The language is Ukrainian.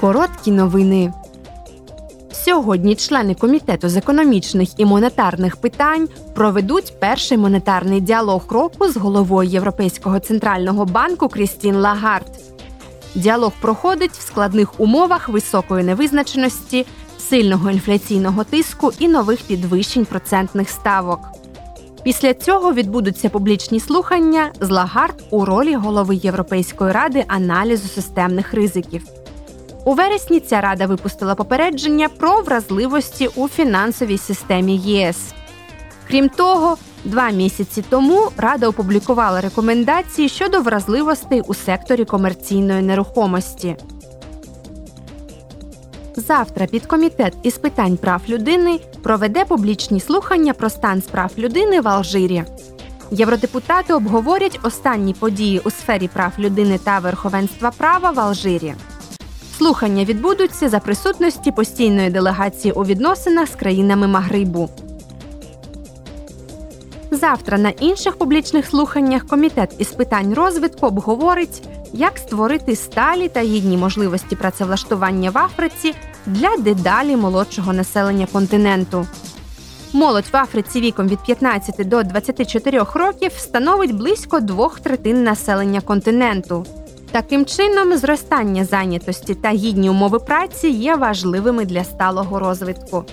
Короткі новини. Сьогодні члени комітету з економічних і монетарних питань проведуть перший монетарний діалог року з головою Європейського центрального банку Крістін Лагард. Діалог проходить в складних умовах високої невизначеності, сильного інфляційного тиску і нових підвищень процентних ставок. Після цього відбудуться публічні слухання з Лагард у ролі голови Європейської ради аналізу системних ризиків. У вересні ця рада випустила попередження про вразливості у фінансовій системі ЄС. Крім того, два місяці тому рада опублікувала рекомендації щодо вразливостей у секторі комерційної нерухомості. Завтра підкомітет із питань прав людини проведе публічні слухання про стан справ людини в Алжирі. Євродепутати обговорять останні події у сфері прав людини та верховенства права в Алжирі. Слухання відбудуться за присутності постійної делегації у відносинах з країнами Магрибу. Завтра на інших публічних слуханнях комітет із питань розвитку обговорить, як створити сталі та гідні можливості працевлаштування в Африці для дедалі молодшого населення континенту. Молодь в Африці віком від 15 до 24 років становить близько двох третин населення континенту. Таким чином, зростання зайнятості та гідні умови праці є важливими для сталого розвитку.